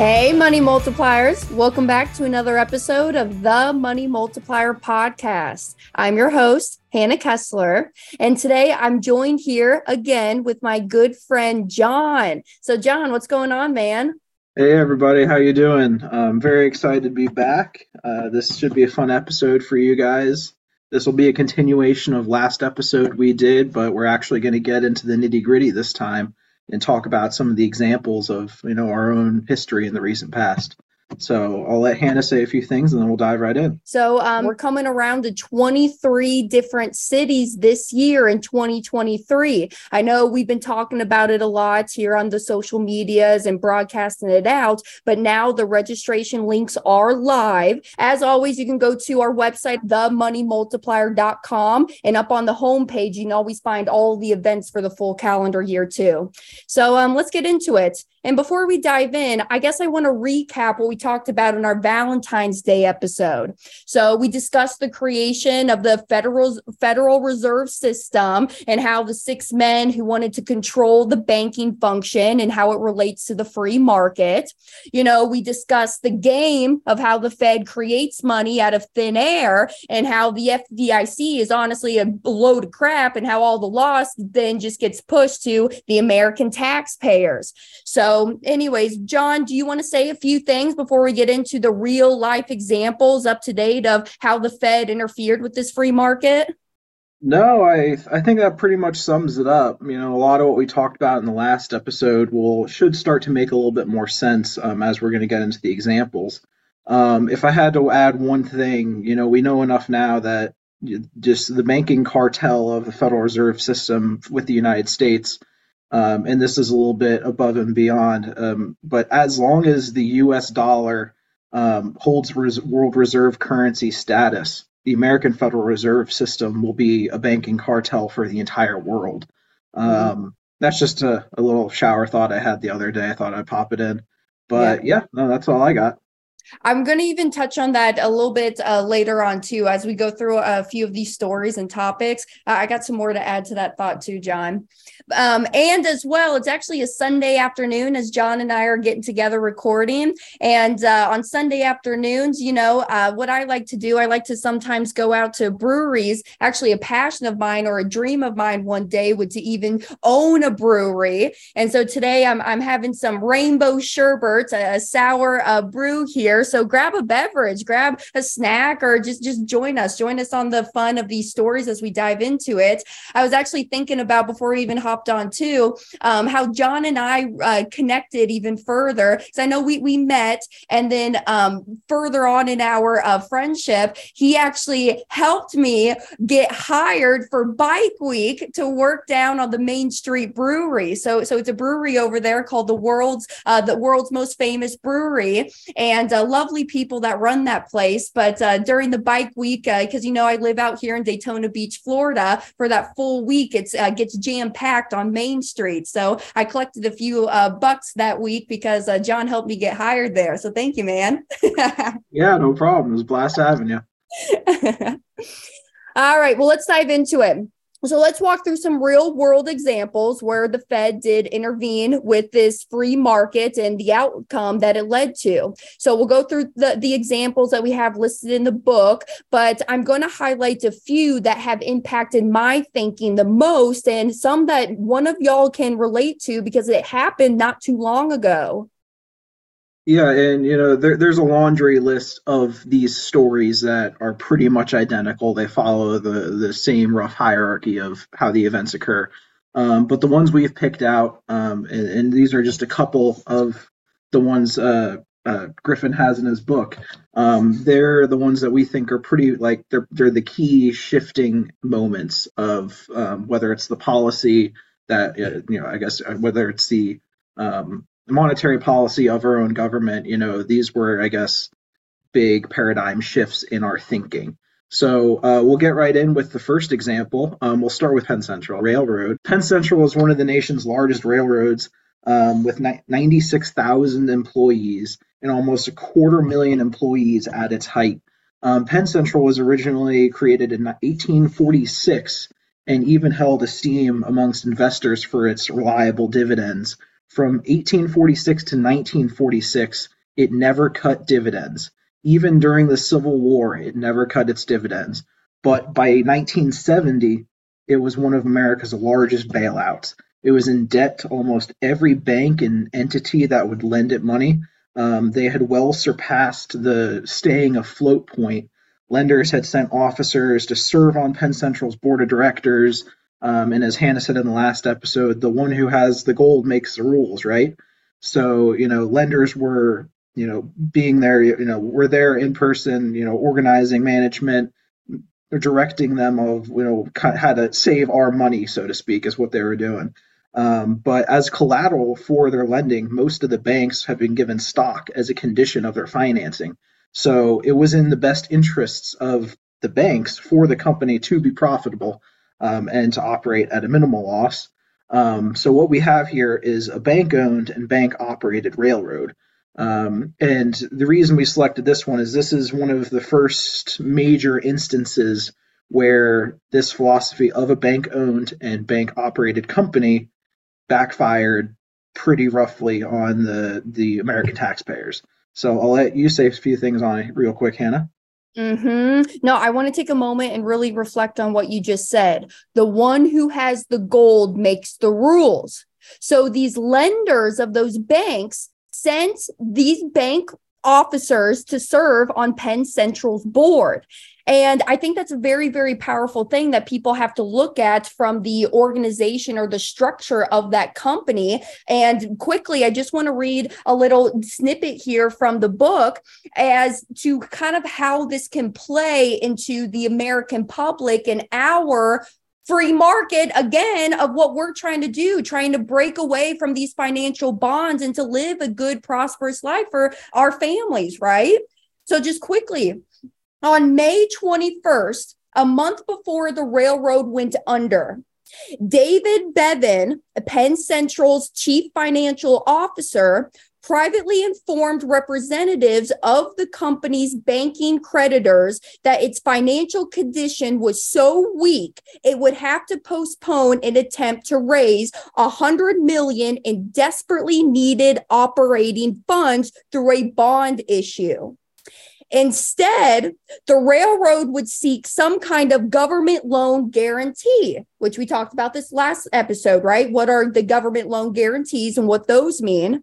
Hey, Money Multipliers. Welcome back to another episode of the Money Multiplier Podcast. I'm your host, Hannah Kesler. And today I'm joined here again with my good friend, John. So, John, what's going on, man? Hey everybody, how you doing? I'm very excited to be back. Uh, this should be a fun episode for you guys. This will be a continuation of last episode we did, but we're actually going to get into the nitty gritty this time and talk about some of the examples of you know our own history in the recent past. So I'll let Hannah say a few things and then we'll dive right in. So um, we're coming around to 23 different cities this year in 2023. I know we've been talking about it a lot here on the social medias and broadcasting it out, but now the registration links are live. As always, you can go to our website, themoneymultiplier.com, and up on the homepage, you can always find all the events for the full calendar year too. So um, let's get into it. And before we dive in, I guess I want to recap what we talked about in our Valentine's Day episode. So we discussed the creation of the Federal Federal Reserve System and how the six men who wanted to control the banking function and how it relates to the free market. You know, we discussed the game of how the Fed creates money out of thin air and how the FDIC is honestly a load of crap and how all the loss then just gets pushed to the American taxpayers. So so, anyways, John, do you want to say a few things before we get into the real life examples up to date of how the Fed interfered with this free market? No, I I think that pretty much sums it up. You know, a lot of what we talked about in the last episode will should start to make a little bit more sense um, as we're going to get into the examples. Um, if I had to add one thing, you know, we know enough now that just the banking cartel of the Federal Reserve System with the United States um, and this is a little bit above and beyond. Um, but as long as the U.S. dollar um, holds res- world reserve currency status, the American Federal Reserve System will be a banking cartel for the entire world. Mm-hmm. That's just a, a, little shower thought I had the other day. I thought I'd pop it in. But yeah, yeah no, that's all I got. I'm going to even touch on that a little bit uh, later on too, as we go through a few of these stories and topics. Uh, I got some more to add to that thought too, John. Um, and as well, it's actually a Sunday afternoon as John and I are getting together recording. And uh, on Sunday afternoons, you know, uh, what I like to do, I like to sometimes go out to breweries. Actually, a passion of mine or a dream of mine one day would to even own a brewery. And so today I'm, I'm having some rainbow sherbets, a, a sour uh, brew here. So grab a beverage, grab a snack, or just just join us. Join us on the fun of these stories as we dive into it. I was actually thinking about before we even hopped on too, um, how John and I uh, connected even further. Because I know we we met, and then um, further on in our uh, friendship, he actually helped me get hired for Bike Week to work down on the Main Street Brewery. So so it's a brewery over there called the world's uh, the world's most famous brewery, and uh, lovely people that run that place. But uh, during the Bike Week, because uh, you know I live out here in Daytona Beach, Florida, for that full week, it's gets jam packed on Main Street. So I collected a few uh, bucks that week because uh, John helped me get hired there. So thank you, man. yeah, no problem. It was blast having you. All right. Well, let's dive into it. So let's walk through some real world examples where the Fed did intervene with this free market and the outcome that it led to. So we'll go through the, the examples that we have listed in the book, but I'm going to highlight a few that have impacted my thinking the most and some that one of y'all can relate to because it happened not too long ago. Yeah, and you know, there, there's a laundry list of these stories that are pretty much identical. They follow the the same rough hierarchy of how the events occur. Um, but the ones we've picked out, um, and, and, these are just a couple of the ones uh, uh, Griffin has in his book. Um, they're the ones that we think are pretty like they're they're the key shifting moments of um, whether it's the policy that uh, you know, I guess uh, whether it's the um, monetary policy of our own government, you know, these were, I guess, big paradigm shifts in our thinking. So uh, we'll get right in with the first example. Um, we'll start with Penn Central Railroad. Penn Central is one of the nation's largest railroads um, with 96,000 employees and almost a quarter million employees at its height. Um, Penn Central was originally created in 1846 and even held esteem amongst investors for its reliable dividends from 1846 to 1946, it never cut dividends. Even during the Civil War, it never cut its dividends. But by 1970, it was one of America's largest bailouts. It was in debt to almost every bank and entity that would lend it money. Um, they had well surpassed the staying afloat point. Lenders had sent officers to serve on Penn Central's board of directors. Um, and as Hannah said in the last episode, the one who has the gold makes the rules, right? So, you know, lenders were, you know, being there, you know, were there in person, you know, organizing management, directing them of, you know, how to save our money, so to speak, is what they were doing. Um, but as collateral for their lending, most of the banks have been given stock as a condition of their financing. So it was in the best interests of the banks for the company to be profitable um, and to operate at a minimal loss. Um, so what we have here is a bank-owned and bank-operated railroad. Um, and the reason we selected this one is this is one of the first major instances where this philosophy of a bank-owned and bank-operated company backfired pretty roughly on the the American taxpayers. So I'll let you say a few things on it real quick, Hannah. Mm-hmm. No, I want to take a moment and really reflect on what you just said. The one who has the gold makes the rules. So these lenders of those banks sent these bank officers to serve on Penn Central's board. And I think that's a very, very powerful thing that people have to look at from the organization or the structure of that company. And quickly, I just want to read a little snippet here from the book as to kind of how this can play into the American public and our free market again of what we're trying to do, trying to break away from these financial bonds and to live a good, prosperous life for our families, right? So, just quickly, on May 21st, a month before the railroad went under, David Bevan, Penn Central's chief financial officer, privately informed representatives of the company's banking creditors that its financial condition was so weak it would have to postpone an attempt to raise a hundred million in desperately needed operating funds through a bond issue. Instead, the railroad would seek some kind of government loan guarantee, which we talked about this last episode, right? What are the government loan guarantees and what those mean?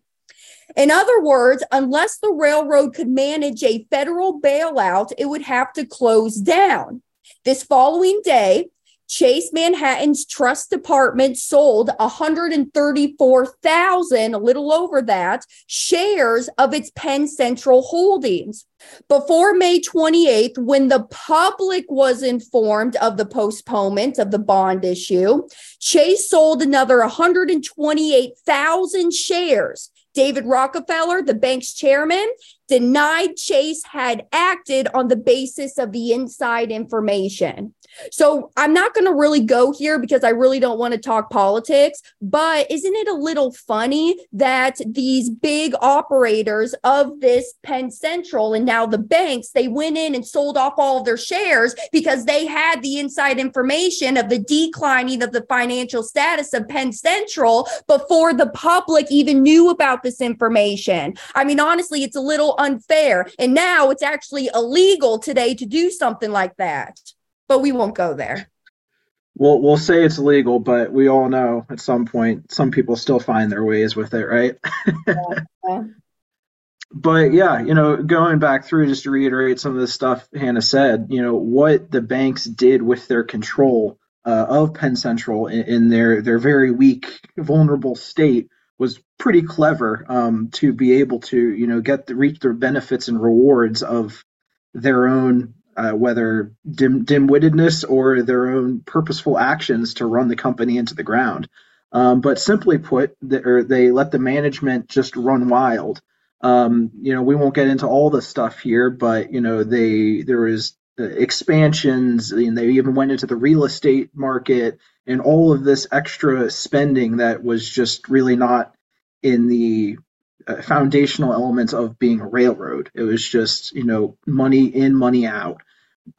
In other words, unless the railroad could manage a federal bailout, it would have to close down. This following day, Chase Manhattan's trust department sold 134,000, a little over that, shares of its Penn Central holdings. Before May 28th, when the public was informed of the postponement of the bond issue, Chase sold another 128,000 shares. David Rockefeller, the bank's chairman, denied Chase had acted on the basis of the inside information. So I'm not going to really go here because I really don't want to talk politics. But isn't it a little funny that these big operators of this Penn Central and now the banks, they went in and sold off all of their shares because they had the inside information of the declining of the financial status of Penn Central before the public even knew about this information? I mean, honestly, it's a little unfair. And now it's actually illegal today to do something like that but we won't go there. We'll we'll say it's legal, but we all know at some point some people still find their ways with it, right? yeah. But yeah, you know, going back through just to reiterate some of the stuff Hannah said, you know, what the banks did with their control uh, of Penn Central in, in, their their very weak, vulnerable state was pretty clever um, to be able to, you know, get the reach the benefits and rewards of their own uh, whether dim dim-wittedness or their own purposeful actions to run the company into the ground. Um, but simply put, the, or they let the management just run wild. Um, you know, we won't get into all the stuff here, but you know, they there uh, expansions, and they even went into the real estate market, and all of this extra spending that was just really not in the uh, foundational elements of being a railroad. It was just you know money in, money out.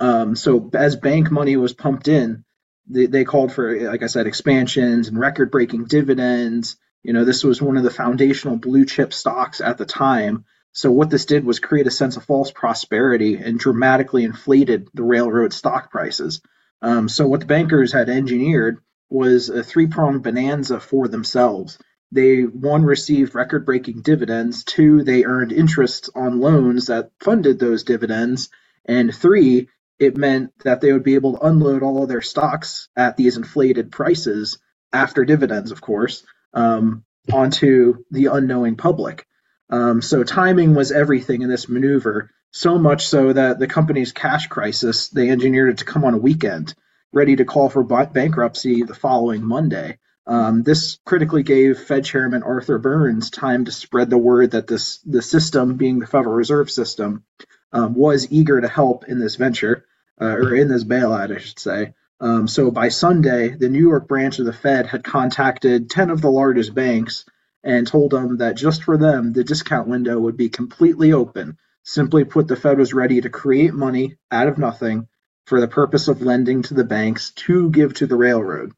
Um, so as bank money was pumped in, they, they, called for, like I said, expansions and record-breaking dividends. You know, this was one of the foundational blue chip stocks at the time. So what this did was create a sense of false prosperity and dramatically inflated the railroad stock prices. Um, so what the bankers had engineered was a three-pronged bonanza for themselves. They one received record-breaking dividends, two they earned interest on loans that funded those dividends, and three it meant that they would be able to unload all of their stocks at these inflated prices after dividends, of course, um, onto the unknowing public. Um, so timing was everything in this maneuver, so much so that the company's cash crisis, they engineered it to come on a weekend, ready to call for bankruptcy the following Monday. Um, this critically gave Fed Chairman Arthur Burns time to spread the word that this the system, being the Federal Reserve System, um, was eager to help in this venture, uh, or in this bailout, I should say. Um, so by Sunday, the New York branch of the Fed had contacted 10 of the largest banks and told them that just for them, the discount window would be completely open. Simply put, the Fed was ready to create money out of nothing for the purpose of lending to the banks to give to the railroad.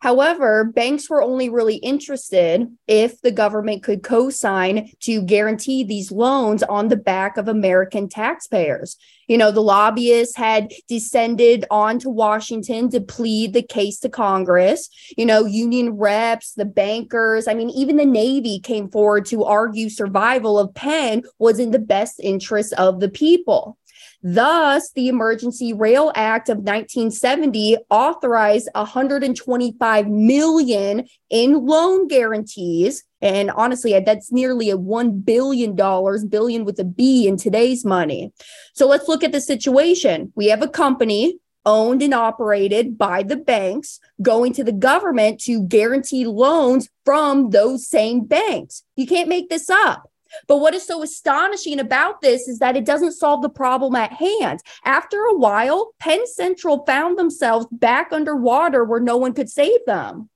However, banks were only really interested if the government could co sign to guarantee these loans on the back of American taxpayers. You know, the lobbyists had descended onto Washington to plead the case to Congress. You know, union reps, the bankers, I mean, even the Navy came forward to argue survival of Penn was in the best interest of the people. Thus, the Emergency Rail Act of 1970 authorized 125 million in loan guarantees. And honestly, that's nearly a $1 billion, billion with a B in today's money. So let's look at the situation. We have a company owned and operated by the banks going to the government to guarantee loans from those same banks. You can't make this up. But what is so astonishing about this is that it doesn't solve the problem at hand. After a while, Penn Central found themselves back underwater where no one could save them.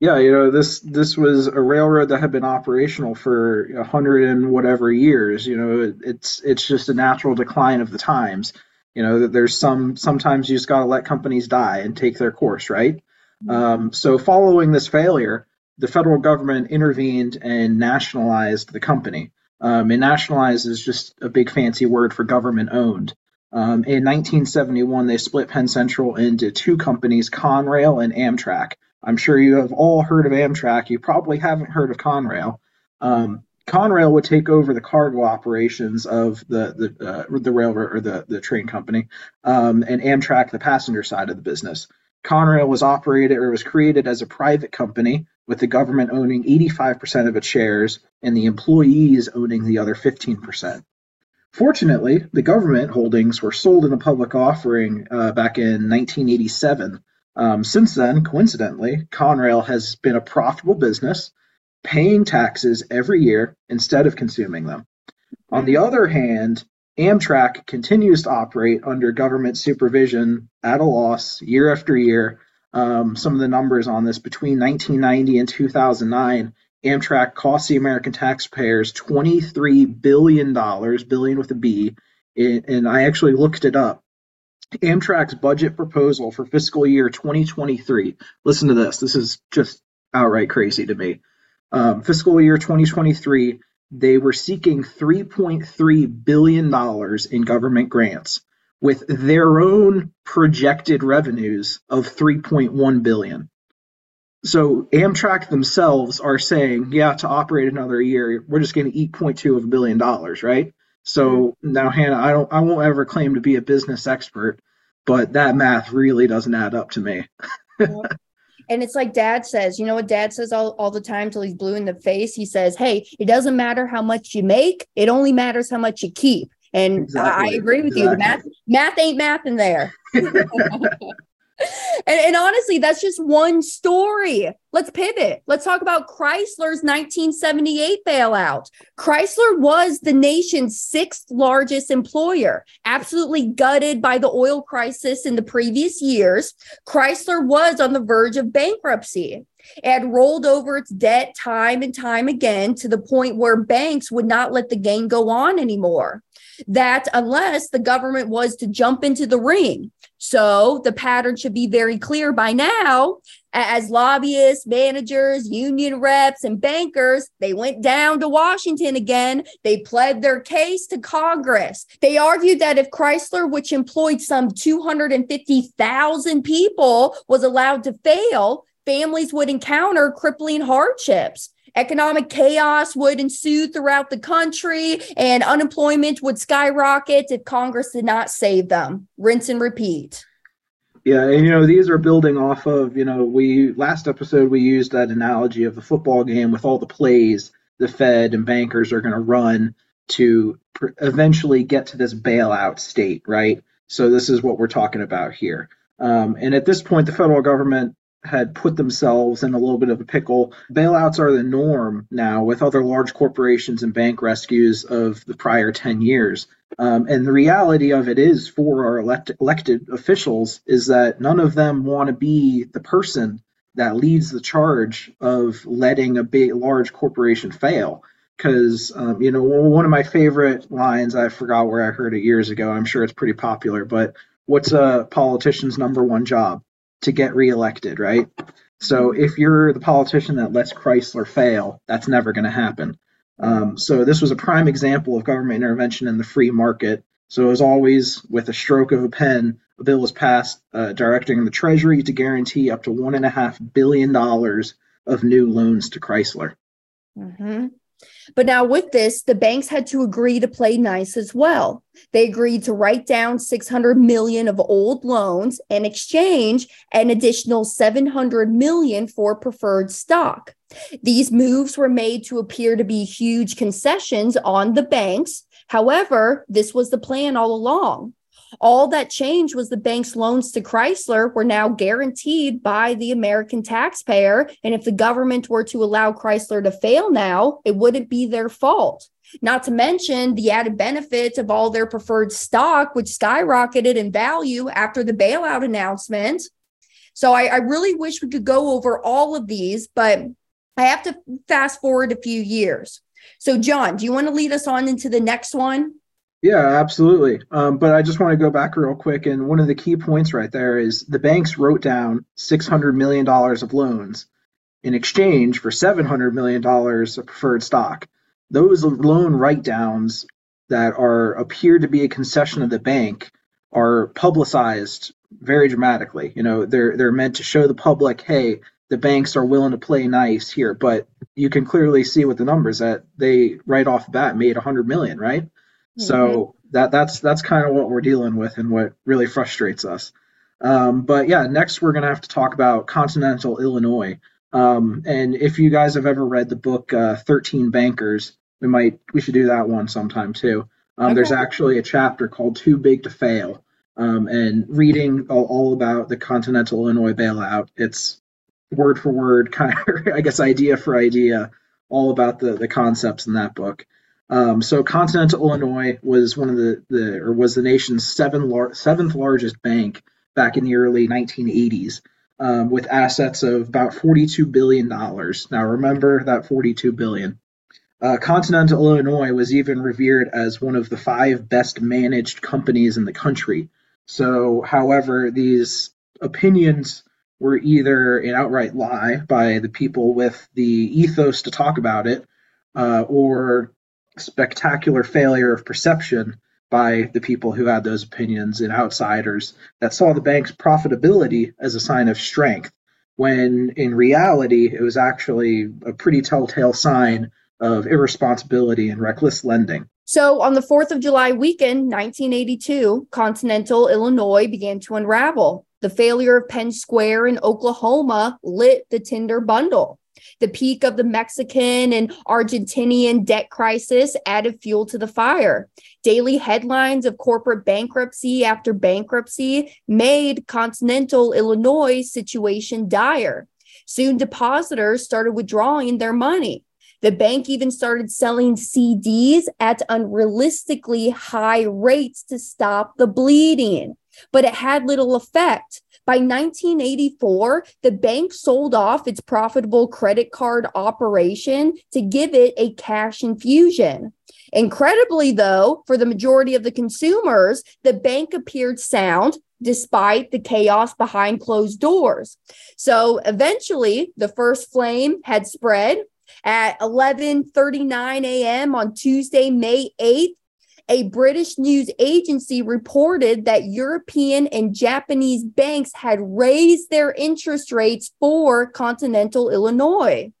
Yeah, you know this this was a railroad that had been operational for a hundred and whatever years. You know, it, it's it's just a natural decline of the times. You know, that there's some sometimes you just got to let companies die and take their course, right? Mm-hmm. Um, so following this failure, the federal government intervened and nationalized the company. Um, and nationalized is just a big fancy word for government owned. Um, in 1971, they split Penn Central into two companies, Conrail and Amtrak. I'm sure you have all heard of Amtrak. You probably haven't heard of Conrail. Um, Conrail would take over the cargo operations of the the uh, the railroad or the the train company, um, and Amtrak the passenger side of the business. Conrail was operated or was created as a private company with the government owning 85% of its shares and the employees owning the other 15%. Fortunately, the government holdings were sold in a public offering uh, back in 1987. Um, since then, coincidentally, Conrail has been a profitable business, paying taxes every year instead of consuming them. On the other hand, Amtrak continues to operate under government supervision at a loss year after year um, some of the numbers on this between 1990 and 2009 amtrak cost the american taxpayers 23 billion dollars billion with a b and i actually looked it up. Amtrak's budget proposal for fiscal year 2023 listen to this this is just outright crazy to me. Um, fiscal year 2023 they were seeking 3.3 billion dollars in government grants with their own projected revenues of 3.1 billion. So Amtrak themselves are saying, yeah, to operate another year, we're just going to eat 0.2 of a billion dollars, right? So mm-hmm. now, Hannah, I don't, I won't ever claim to be a business expert, but that math really doesn't add up to me. and it's like dad says, you know what dad says all, all the time till he's blue in the face? He says, Hey, it doesn't matter how much you make, it only matters how much you keep. And exactly. I agree with exactly. you. The math math ain't math in there. and, and, honestly, that's just one story. Let's pivot. Let's talk about Chrysler's 1978 bailout. Chrysler was the nation's sixth largest employer, absolutely gutted by the oil crisis in the previous years. Chrysler was on the verge of bankruptcy. It had rolled over its debt time and time again to the point where banks would not let the game go on anymore that unless the government was to jump into the ring. So the pattern should be very clear by now. As lobbyists, managers, union reps, and bankers, they went down to Washington again. They pled their case to Congress. They argued that if Chrysler, which employed some 250,000 people, was allowed to fail, families would encounter crippling hardships. Economic chaos would ensue throughout the country and unemployment would skyrocket if Congress did not save them. Rinse and repeat. Yeah, and you know these are building off of you know we last episode we used that analogy of the football game with all the plays the Fed and bankers are going to run to pr- eventually get to this bailout state, right? So this is what we're talking about here. Um, and at this point, the federal government had put themselves in a little bit of a pickle. Bailouts are the norm now with other large corporations and bank rescues of the prior 10 years. Um, and the reality of it is for our elect- elected officials is that none of them want to be the person that leads the charge of letting a big large corporation fail because um, you know one of my favorite lines i forgot where i heard it years ago i'm sure it's pretty popular but what's a politician's number one job to get reelected, right? So if you're the politician that lets Chrysler fail, that's never going to happen. Um, so this was a prime example of government intervention in the free market. So as always, with a stroke of a pen, a bill was passed uh, directing the Treasury to guarantee up to one and a half billion dollars of new loans to Chrysler. Mm-hmm. But now with this, the banks had to agree to play nice as well. They agreed to write down 600 million of old loans and exchange an additional 700 million for preferred stock. These moves were made to appear to be huge concessions on the banks. However, this was the plan all along. All that changed was the bank's loans to Chrysler were now guaranteed by the American taxpayer. And if the government were to allow Chrysler to fail now, it wouldn't be their fault. Not to mention the added benefits of all their preferred stock, which skyrocketed in value after the bailout announcement. So I, I really wish we could go over all of these, but I have to fast forward a few years. So, John, do you want to lead us on into the next one? Yeah, absolutely. Um, but I just want to go back real quick. And one of the key points right there is the banks wrote down $600 million of loans in exchange for $700 million of preferred stock. Those loan write downs that are appear to be a concession of the bank are publicized very dramatically. You know, they're they're meant to show the public, hey, the banks are willing to play nice here, but you can clearly see with the numbers that they right off the bat made 100 million, right? So mm-hmm. that that's that's kind of what we're dealing with and what really frustrates us. Um, but yeah, next we're gonna have to talk about continental Illinois. Um, and if you guys have ever read the book uh, 13 Bankers, we might we should do that one sometime too. Um, okay. There's actually a chapter called Too Big to Fail. Um, and reading all, all, about the continental Illinois bailout, it's word for word, kind of, I guess, idea for idea, all about the the concepts in that book. Um, so Continental Illinois was one of the, the or was the nation's seven lar- seventh largest bank back in the early 1980s, um, with assets of about 42 billion dollars. Now remember that 42 billion. Uh, Continental Illinois was even revered as one of the five best managed companies in the country. So, however, these opinions were either an outright lie by the people with the ethos to talk about it, uh, or spectacular failure of perception by the people who had those opinions and outsiders that saw the bank's profitability as a sign of strength, when in reality, it was actually a pretty telltale sign of irresponsibility and reckless lending. So, on the 4th of July weekend, 1982, continental Illinois began to unravel. The failure of Penn Square in Oklahoma lit the tinder bundle. The peak of the Mexican and Argentinian debt crisis added fuel to the fire. Daily headlines of corporate bankruptcy after bankruptcy made continental Illinois situation dire. Soon depositors started withdrawing their money. The bank even started selling CDs at unrealistically high rates to stop the bleeding, but it had little effect. By 1984, the bank sold off its profitable credit card operation to give it a cash infusion. Incredibly, though, for the majority of the consumers, the bank appeared sound, despite the chaos behind closed doors. So eventually, the first flame had spread at 11:39 a.m. on Tuesday, May 8th. A British news agency reported that European and Japanese banks had raised their interest rates for continental Illinois.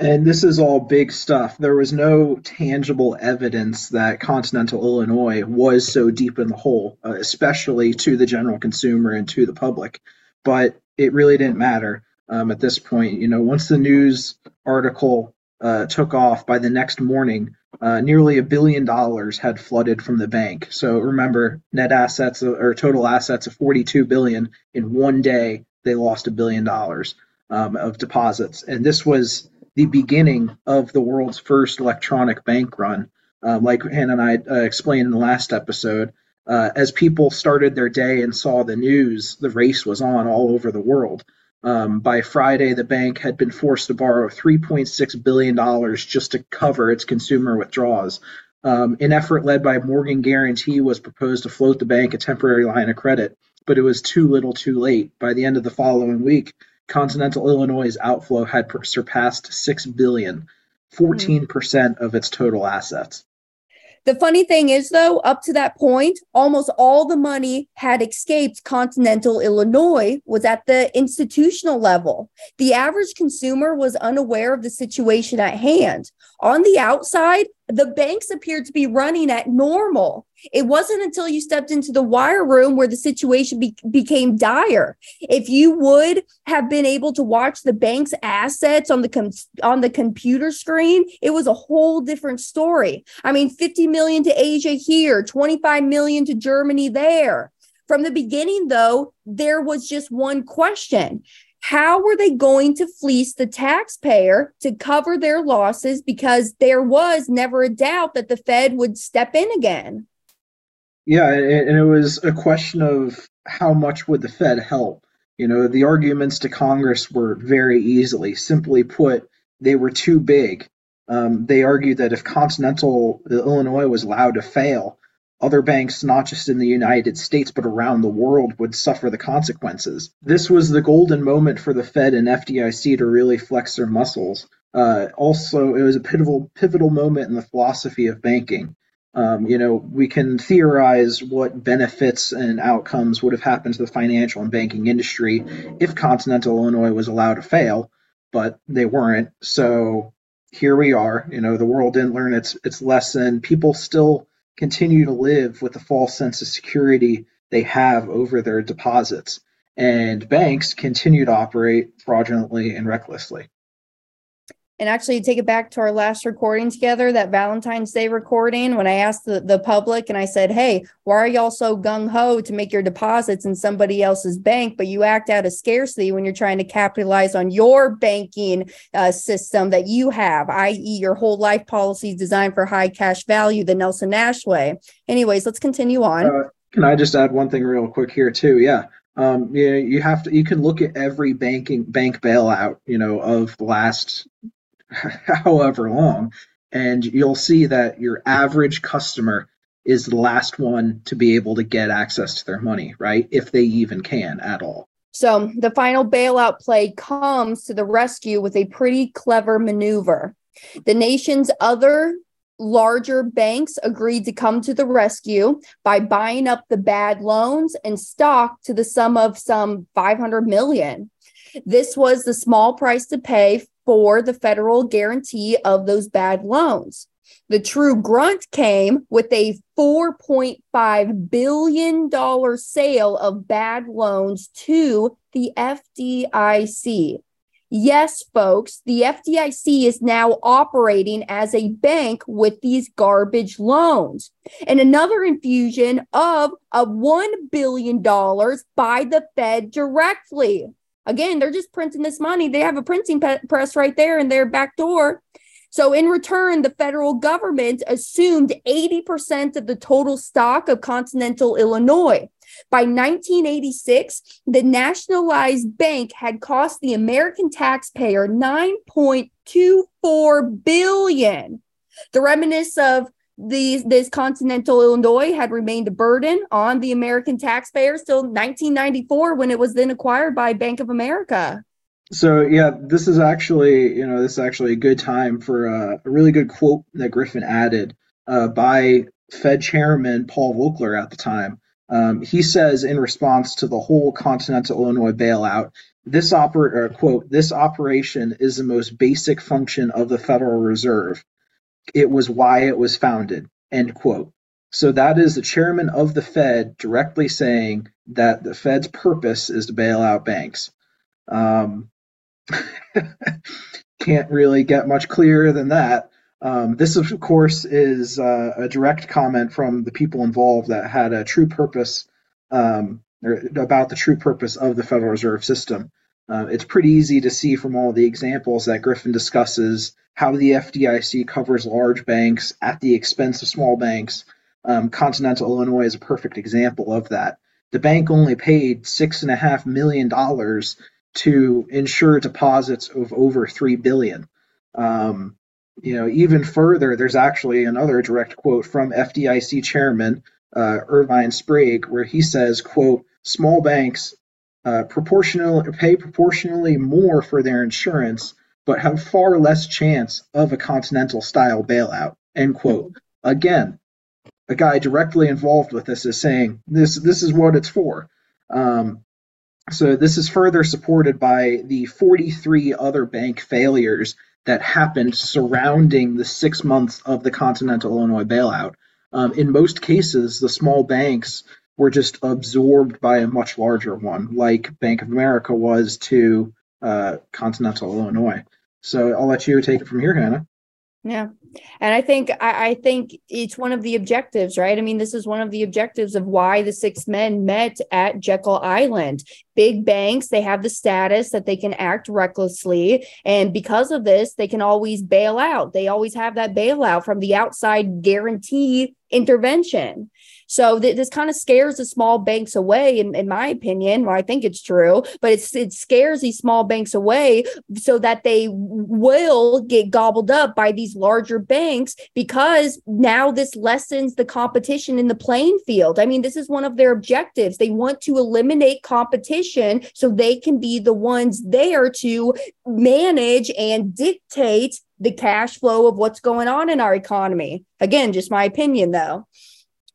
And this is all big stuff. There was no tangible evidence that continental Illinois was so deep in the hole, uh, especially to the general consumer and to the public. But it really didn't matter um, at this point. You know, once the news article uh, took off by the next morning, uh, nearly a billion dollars had flooded from the bank. So remember, net assets or total assets of 42 billion in one day, they lost a billion dollars um, of deposits, and this was the beginning of the world's first electronic bank run. Uh, like Hannah and I uh, explained in the last episode, uh, as people started their day and saw the news, the race was on all over the world. Um, by Friday, the bank had been forced to borrow $3.6 billion just to cover its consumer withdrawals. Um, an effort led by Morgan Guaranty was proposed to float the bank a temporary line of credit, but it was too little too late. By the end of the following week, Continental Illinois' outflow had surpassed $6 billion, 14% mm. of its total assets. The funny thing is, though, up to that point, almost all the money had escaped continental Illinois was at the institutional level. The average consumer was unaware of the situation at hand. On the outside, the banks appeared to be running at normal. It wasn't until you stepped into the wire room where the situation be- became dire. If you would have been able to watch the bank's assets on the com- on the computer screen, it was a whole different story. I mean, 50 million to Asia here, 25 million to Germany there. From the beginning though, there was just one question. How were they going to fleece the taxpayer to cover their losses because there was never a doubt that the Fed would step in again? Yeah, and it was a question of how much would the Fed help. You know, the arguments to Congress were very easily. Simply put, they were too big. Um, they argued that if Continental Illinois was allowed to fail, other banks, not just in the United States but around the world, would suffer the consequences. This was the golden moment for the Fed and FDIC to really flex their muscles. Uh, also, it was a pivotal pivotal moment in the philosophy of banking. Um, you know, we can theorize what benefits and outcomes would have happened to the financial and banking industry if Continental Illinois was allowed to fail, but they weren't. So here we are. You know, the world didn't learn its its lesson. People still continue to live with the false sense of security they have over their deposits, and banks continue to operate fraudulently and recklessly and actually take it back to our last recording together, that Valentine's Day recording, when I asked the, the public and I said, Hey, why are y'all so gung ho to make your deposits in somebody else's bank, but you act out of scarcity when you're trying to capitalize on your banking uh, system that you have, i.e., your whole life policy designed for high cash value, the Nelson Nash way. Anyways, let's continue on. Uh, can I just add one thing real quick here, too? Yeah. Um, you you have to you can look at every banking bank bailout, you know, of the last however long, and you'll see that your average customer is the last one to be able to get access to their money, right? If they even can at all. So the final bailout play comes to the rescue with a pretty clever maneuver. The nation's other larger banks agreed to come to the rescue by buying up the bad loans and stock to the sum of some 500 million. This was the small price to pay for the federal guarantee of those bad loans. The true grunt came with a $4.5 billion sale of bad loans to the FDIC. Yes, folks, the FDIC is now operating as a bank with these garbage loans. And another infusion of a $1 billion by the Fed directly. Again, they're just printing this money. They have a printing press right there in their back door. So, in return, the federal government assumed 80% of the total stock of continental Illinois. By 1986, the nationalized bank had cost the American taxpayer 9.24 billion. The reminiscence of these this continental Illinois had remained a burden on the American taxpayers till 1994 when it was then acquired by Bank of America. So yeah, this is actually you know this is actually a good time for uh, a really good quote that Griffin added uh, by Fed Chairman Paul Volcker at the time. Um, he says in response to the whole continental Illinois bailout, this oper- quote, this operation is the most basic function of the Federal Reserve. It was why it was founded, end quote. So that is the chairman of the Fed directly saying that the Fed's purpose is to bail out banks. Um, can't really get much clearer than that. Um, this, of course, is uh, a direct comment from the people involved that had a true purpose um, about the true purpose of the Federal Reserve System. Uh, it's pretty easy to see from all the examples that Griffin discusses how the FDIC covers large banks at the expense of small banks. Um, Continental Illinois is a perfect example of that. The bank only paid six and a half million dollars to insure deposits of over three billion. Um, you know, even further, there's actually another direct quote from FDIC Chairman uh, Irvine Sprague, where he says, "quote Small banks uh, proportional pay proportionally more for their insurance, but have far less chance of a continental style bailout." End quote. Again, a guy directly involved with this is saying this this is what it's for. Um, so this is further supported by the 43 other bank failures that happened surrounding the six months of the Continental Illinois bailout. Um, in most cases, the small banks were just absorbed by a much larger one, like Bank of America was to uh, Continental Illinois. So I'll let you take it from here, Hannah. Yeah. And I think I, I, think it's one of the objectives, right? I mean, this is one of the objectives of why the six men met at Jekyll Island. Big banks, they have the status that they can act recklessly. And because of this, they can always bail out. They always have that bailout from the outside guarantee intervention. So th- this kind of scares the small banks away, in, in my opinion. Well, I think it's true, but it's it scares these small banks away so that they will get gobbled up by these larger banks because now this lessens the competition in the playing field. I mean, this is one of their objectives. They want to eliminate competition so they can be the ones there to manage and dictate the cash flow of what's going on in our economy. Again, just my opinion though.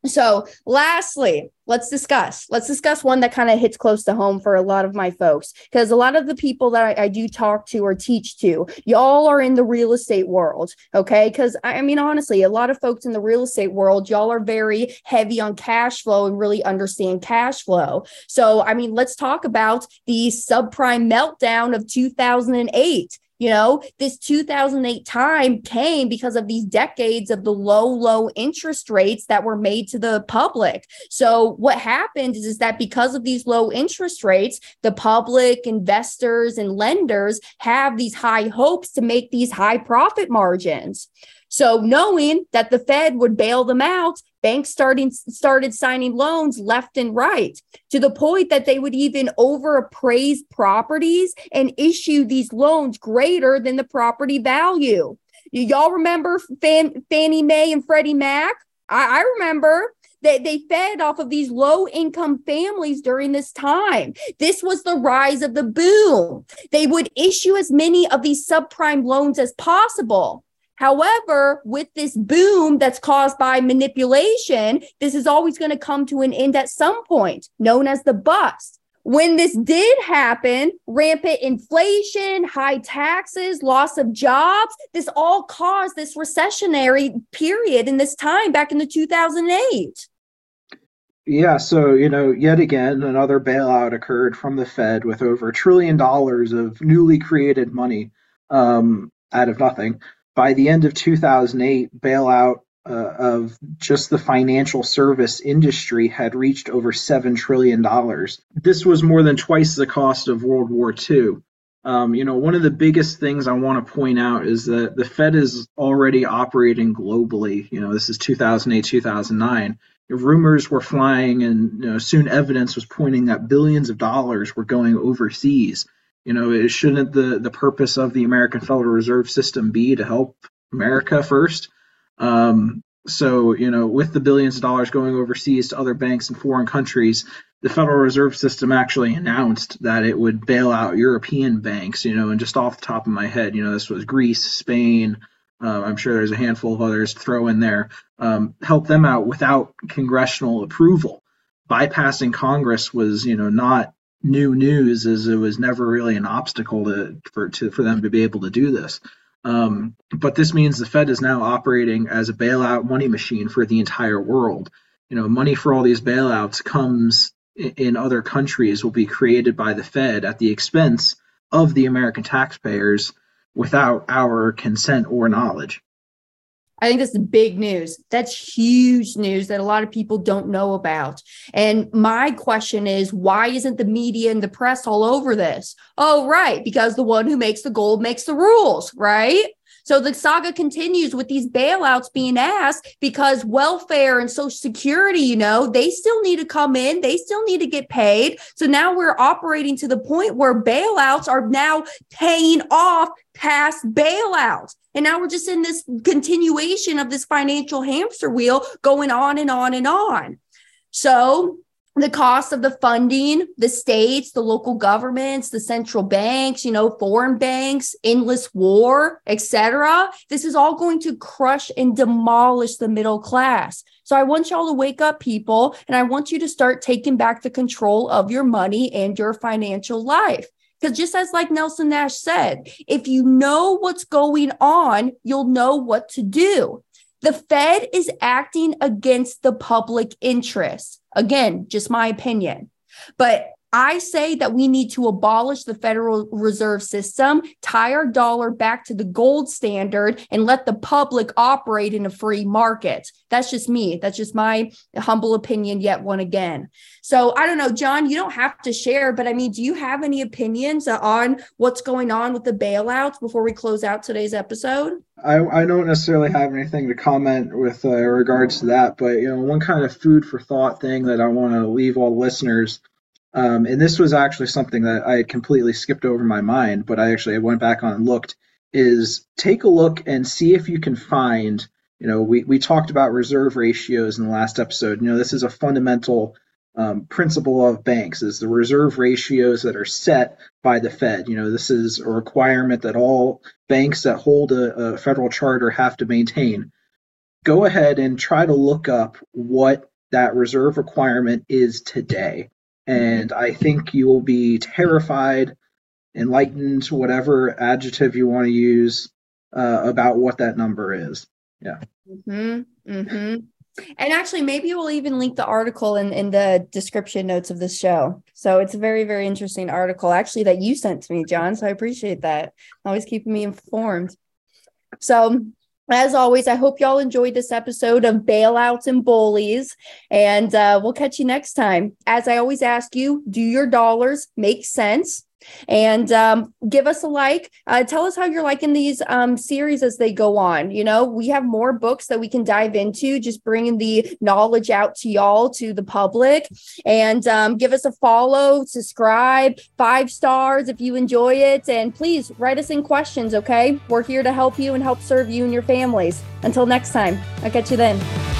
So, lastly, let's discuss. Let's discuss one that kind of hits close to home for a lot of my folks because a lot of the people that I, I, do talk to or teach to, y'all are in the real estate world. Okay. Because I mean, honestly, a lot of folks in the real estate world, y'all are very heavy on cash flow and really understand cash flow. So, I mean, let's talk about the subprime meltdown of 2008 you know, this 2008 time came because of these decades of the low, low interest rates that were made to the public. So, what happened is, is that because of these low interest rates, the public, investors, and lenders have these high hopes to make these high profit margins. So knowing that the Fed would bail them out, banks starting started signing loans left and right to the point that they would even overappraise properties and issue these loans greater than the property value. Y'all remember Fan, Fannie Mae and Freddie Mac? I, I remember that they fed off of these low income families during this time. This was the rise of the boom. They would issue as many of these subprime loans as possible. However, with this boom that's caused by manipulation, this is always going to come to an end at some point, known as the bust. When this did happen, rampant inflation, high taxes, loss of jobs, this all caused this recessionary period in this time back in the 2008. Yeah, so, you know, yet again, another bailout occurred from the Fed with over a trillion dollars of newly created money um, out of nothing by the end of 2008, bailout uh, of just the financial service industry had reached over $7 trillion. This was more than twice the cost of World War II. Um, you know, one of the biggest things I want to point out is that the Fed is already operating globally. You know, this is 2008, 2009. Rumors were flying, and you know, soon evidence was pointing that billions of dollars were going overseas you know, it shouldn't the the purpose of the American Federal Reserve System be to help America first? Um, So, you know, with the billions of dollars going overseas to other banks in foreign countries, the Federal Reserve System actually announced that it would bail out European banks, you know, and just off the top of my head, you know, this was Greece, Spain, uh, I'm sure there's a handful of others to throw in there, um, help them out without congressional approval. Bypassing Congress was, you know, not new news is it was never really an obstacle to for to for them to be able to do this. Um, but this means the Fed is now operating as a bailout money machine for the entire world. You know, money for all these bailouts comes in other countries will be created by the Fed at the expense of the American taxpayers without our consent or knowledge. I think that's big news. That's huge news that a lot of people don't know about. And my question is why isn't the media and the press all over this? Oh, right, because the one who makes the gold makes the rules, right? So the saga continues with these bailouts being asked because welfare and social security, you know, they still need to come in, they still need to get paid. So now we're operating to the point where bailouts are now paying off past bailouts. And now we're just in this continuation of this financial hamster wheel going on and on and on. So the cost of the funding, the states, the local governments, the central banks, you know, foreign banks, endless war, etc. This is all going to crush and demolish the middle class. So I want y'all to wake up, people, and I want you to start taking back the control of your money and your financial life. Because just as like Nelson Nash said, if you know what's going on, you'll know what to do. The Fed is acting against the public interest. Again, just my opinion. But I say that we need to abolish the Federal Reserve System, tie our dollar back to the gold standard, and let the public operate in a free market. That's just me. That's just my humble opinion, yet one again. So I don't know, John, you don't have to share, but I mean, do you have any opinions on what's going on with the bailouts before we close out today's episode? I, I don't necessarily have anything to comment with uh, regards to that, but you know, one kind of food for thought thing that I want to leave all listeners um, and this was actually something that I had completely skipped over my mind, but I actually went back on and looked. Is take a look and see if you can find. You know, we we talked about reserve ratios in the last episode. You know, this is a fundamental um, principle of banks is the reserve ratios that are set by the Fed. You know, this is a requirement that all banks that hold a, a federal charter have to maintain. Go ahead and try to look up what that reserve requirement is today and I think you will be terrified, enlightened, whatever adjective you want to use uh, about what that number is. Yeah. Hmm. Hmm. And actually, maybe we'll even link the article in, in the description notes of this show. So it's a very, very interesting article, actually, that you sent to me, John. So I appreciate that. Always keeping me informed. So as always, I hope y'all enjoyed this episode of Bailouts and Bullies, and uh, we'll catch you next time. As I always ask you, do your dollars make sense? And um, give us a like. Uh, tell us how you're liking these um, series as they go on. You know, we have more books that we can dive into, just bringing the knowledge out to y'all, to the public. And um, give us a follow, subscribe, five stars if you enjoy it. And please write us in questions, okay? We're here to help you and help serve you and your families. Until next time, I'll catch you then.